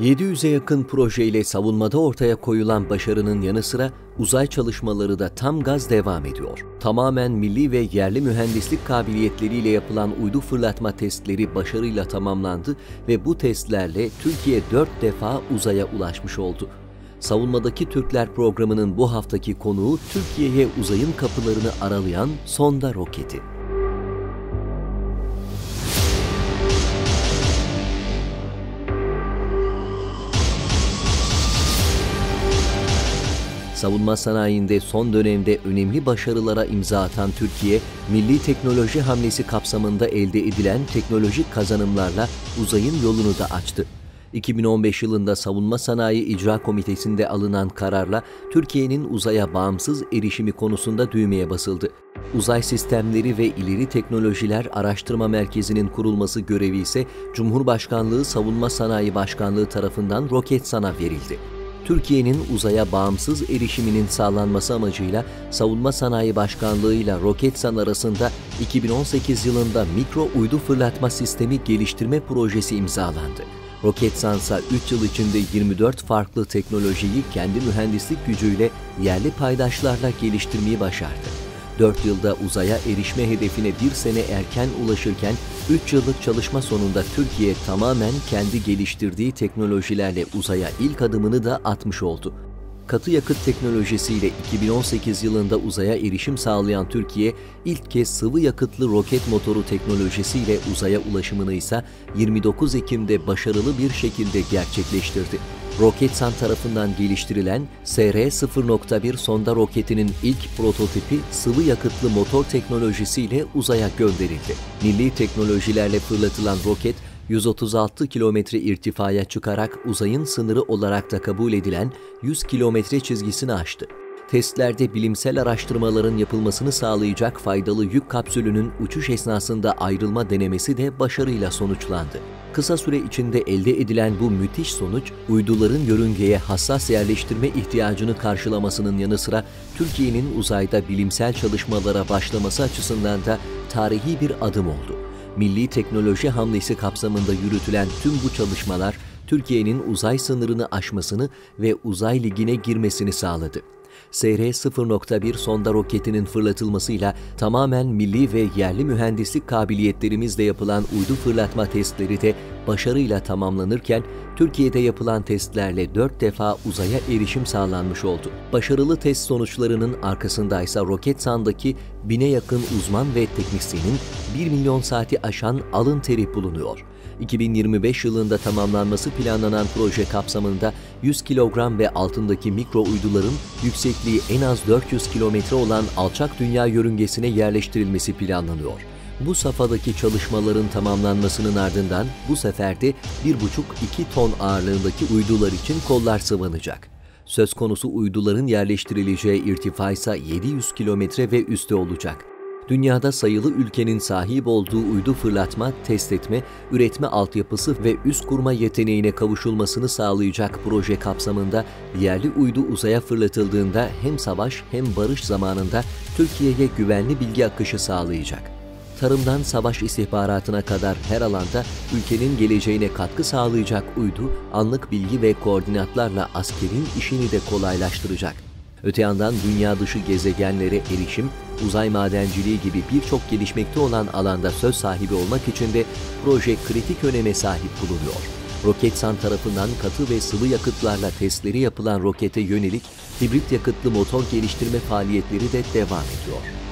700'e yakın projeyle savunmada ortaya koyulan başarının yanı sıra uzay çalışmaları da tam gaz devam ediyor. Tamamen milli ve yerli mühendislik kabiliyetleriyle yapılan uydu fırlatma testleri başarıyla tamamlandı ve bu testlerle Türkiye 4 defa uzaya ulaşmış oldu. Savunmadaki Türkler programının bu haftaki konuğu Türkiye'ye uzayın kapılarını aralayan sonda roketi. Savunma sanayinde son dönemde önemli başarılara imza atan Türkiye, milli teknoloji hamlesi kapsamında elde edilen teknolojik kazanımlarla uzayın yolunu da açtı. 2015 yılında Savunma Sanayi İcra Komitesi'nde alınan kararla Türkiye'nin uzaya bağımsız erişimi konusunda düğmeye basıldı. Uzay Sistemleri ve İleri Teknolojiler Araştırma Merkezi'nin kurulması görevi ise Cumhurbaşkanlığı Savunma Sanayi Başkanlığı tarafından Roketsan'a verildi. Türkiye'nin uzaya bağımsız erişiminin sağlanması amacıyla Savunma Sanayi Başkanlığı ile Roketsan arasında 2018 yılında mikro uydu fırlatma sistemi geliştirme projesi imzalandı. Roketsan ise 3 yıl içinde 24 farklı teknolojiyi kendi mühendislik gücüyle yerli paydaşlarla geliştirmeyi başardı. 4 yılda uzaya erişme hedefine bir sene erken ulaşırken 3 yıllık çalışma sonunda Türkiye tamamen kendi geliştirdiği teknolojilerle uzaya ilk adımını da atmış oldu. Katı yakıt teknolojisiyle 2018 yılında uzaya erişim sağlayan Türkiye, ilk kez sıvı yakıtlı roket motoru teknolojisiyle uzaya ulaşımını ise 29 Ekim'de başarılı bir şekilde gerçekleştirdi. Roketsan tarafından geliştirilen SR-0.1 sonda roketinin ilk prototipi sıvı yakıtlı motor teknolojisiyle uzaya gönderildi. Milli teknolojilerle fırlatılan roket 136 kilometre irtifaya çıkarak uzayın sınırı olarak da kabul edilen 100 kilometre çizgisini aştı. Testlerde bilimsel araştırmaların yapılmasını sağlayacak faydalı yük kapsülünün uçuş esnasında ayrılma denemesi de başarıyla sonuçlandı. Kısa süre içinde elde edilen bu müthiş sonuç, uyduların yörüngeye hassas yerleştirme ihtiyacını karşılamasının yanı sıra Türkiye'nin uzayda bilimsel çalışmalara başlaması açısından da tarihi bir adım oldu. Milli teknoloji hamlesi kapsamında yürütülen tüm bu çalışmalar Türkiye'nin uzay sınırını aşmasını ve uzay ligine girmesini sağladı. SR-0.1 sonda roketinin fırlatılmasıyla tamamen milli ve yerli mühendislik kabiliyetlerimizle yapılan uydu fırlatma testleri de başarıyla tamamlanırken Türkiye'de yapılan testlerle 4 defa uzaya erişim sağlanmış oldu. Başarılı test sonuçlarının arkasındaysa Roketsan'daki bine yakın uzman ve teknisyenin 1 milyon saati aşan alın teri bulunuyor. 2025 yılında tamamlanması planlanan proje kapsamında 100 kilogram ve altındaki mikro uyduların yüksekliği en az 400 kilometre olan alçak dünya yörüngesine yerleştirilmesi planlanıyor. Bu safhadaki çalışmaların tamamlanmasının ardından bu sefer de 1,5-2 ton ağırlığındaki uydular için kollar sıvanacak. Söz konusu uyduların yerleştirileceği irtifa ise 700 kilometre ve üstü olacak dünyada sayılı ülkenin sahip olduğu uydu fırlatma, test etme, üretme altyapısı ve üst kurma yeteneğine kavuşulmasını sağlayacak proje kapsamında yerli uydu uzaya fırlatıldığında hem savaş hem barış zamanında Türkiye'ye güvenli bilgi akışı sağlayacak tarımdan savaş istihbaratına kadar her alanda ülkenin geleceğine katkı sağlayacak uydu, anlık bilgi ve koordinatlarla askerin işini de kolaylaştıracak. Öte yandan dünya dışı gezegenlere erişim, uzay madenciliği gibi birçok gelişmekte olan alanda söz sahibi olmak için de proje kritik öneme sahip bulunuyor. Roketsan tarafından katı ve sıvı yakıtlarla testleri yapılan rokete yönelik hibrit yakıtlı motor geliştirme faaliyetleri de devam ediyor.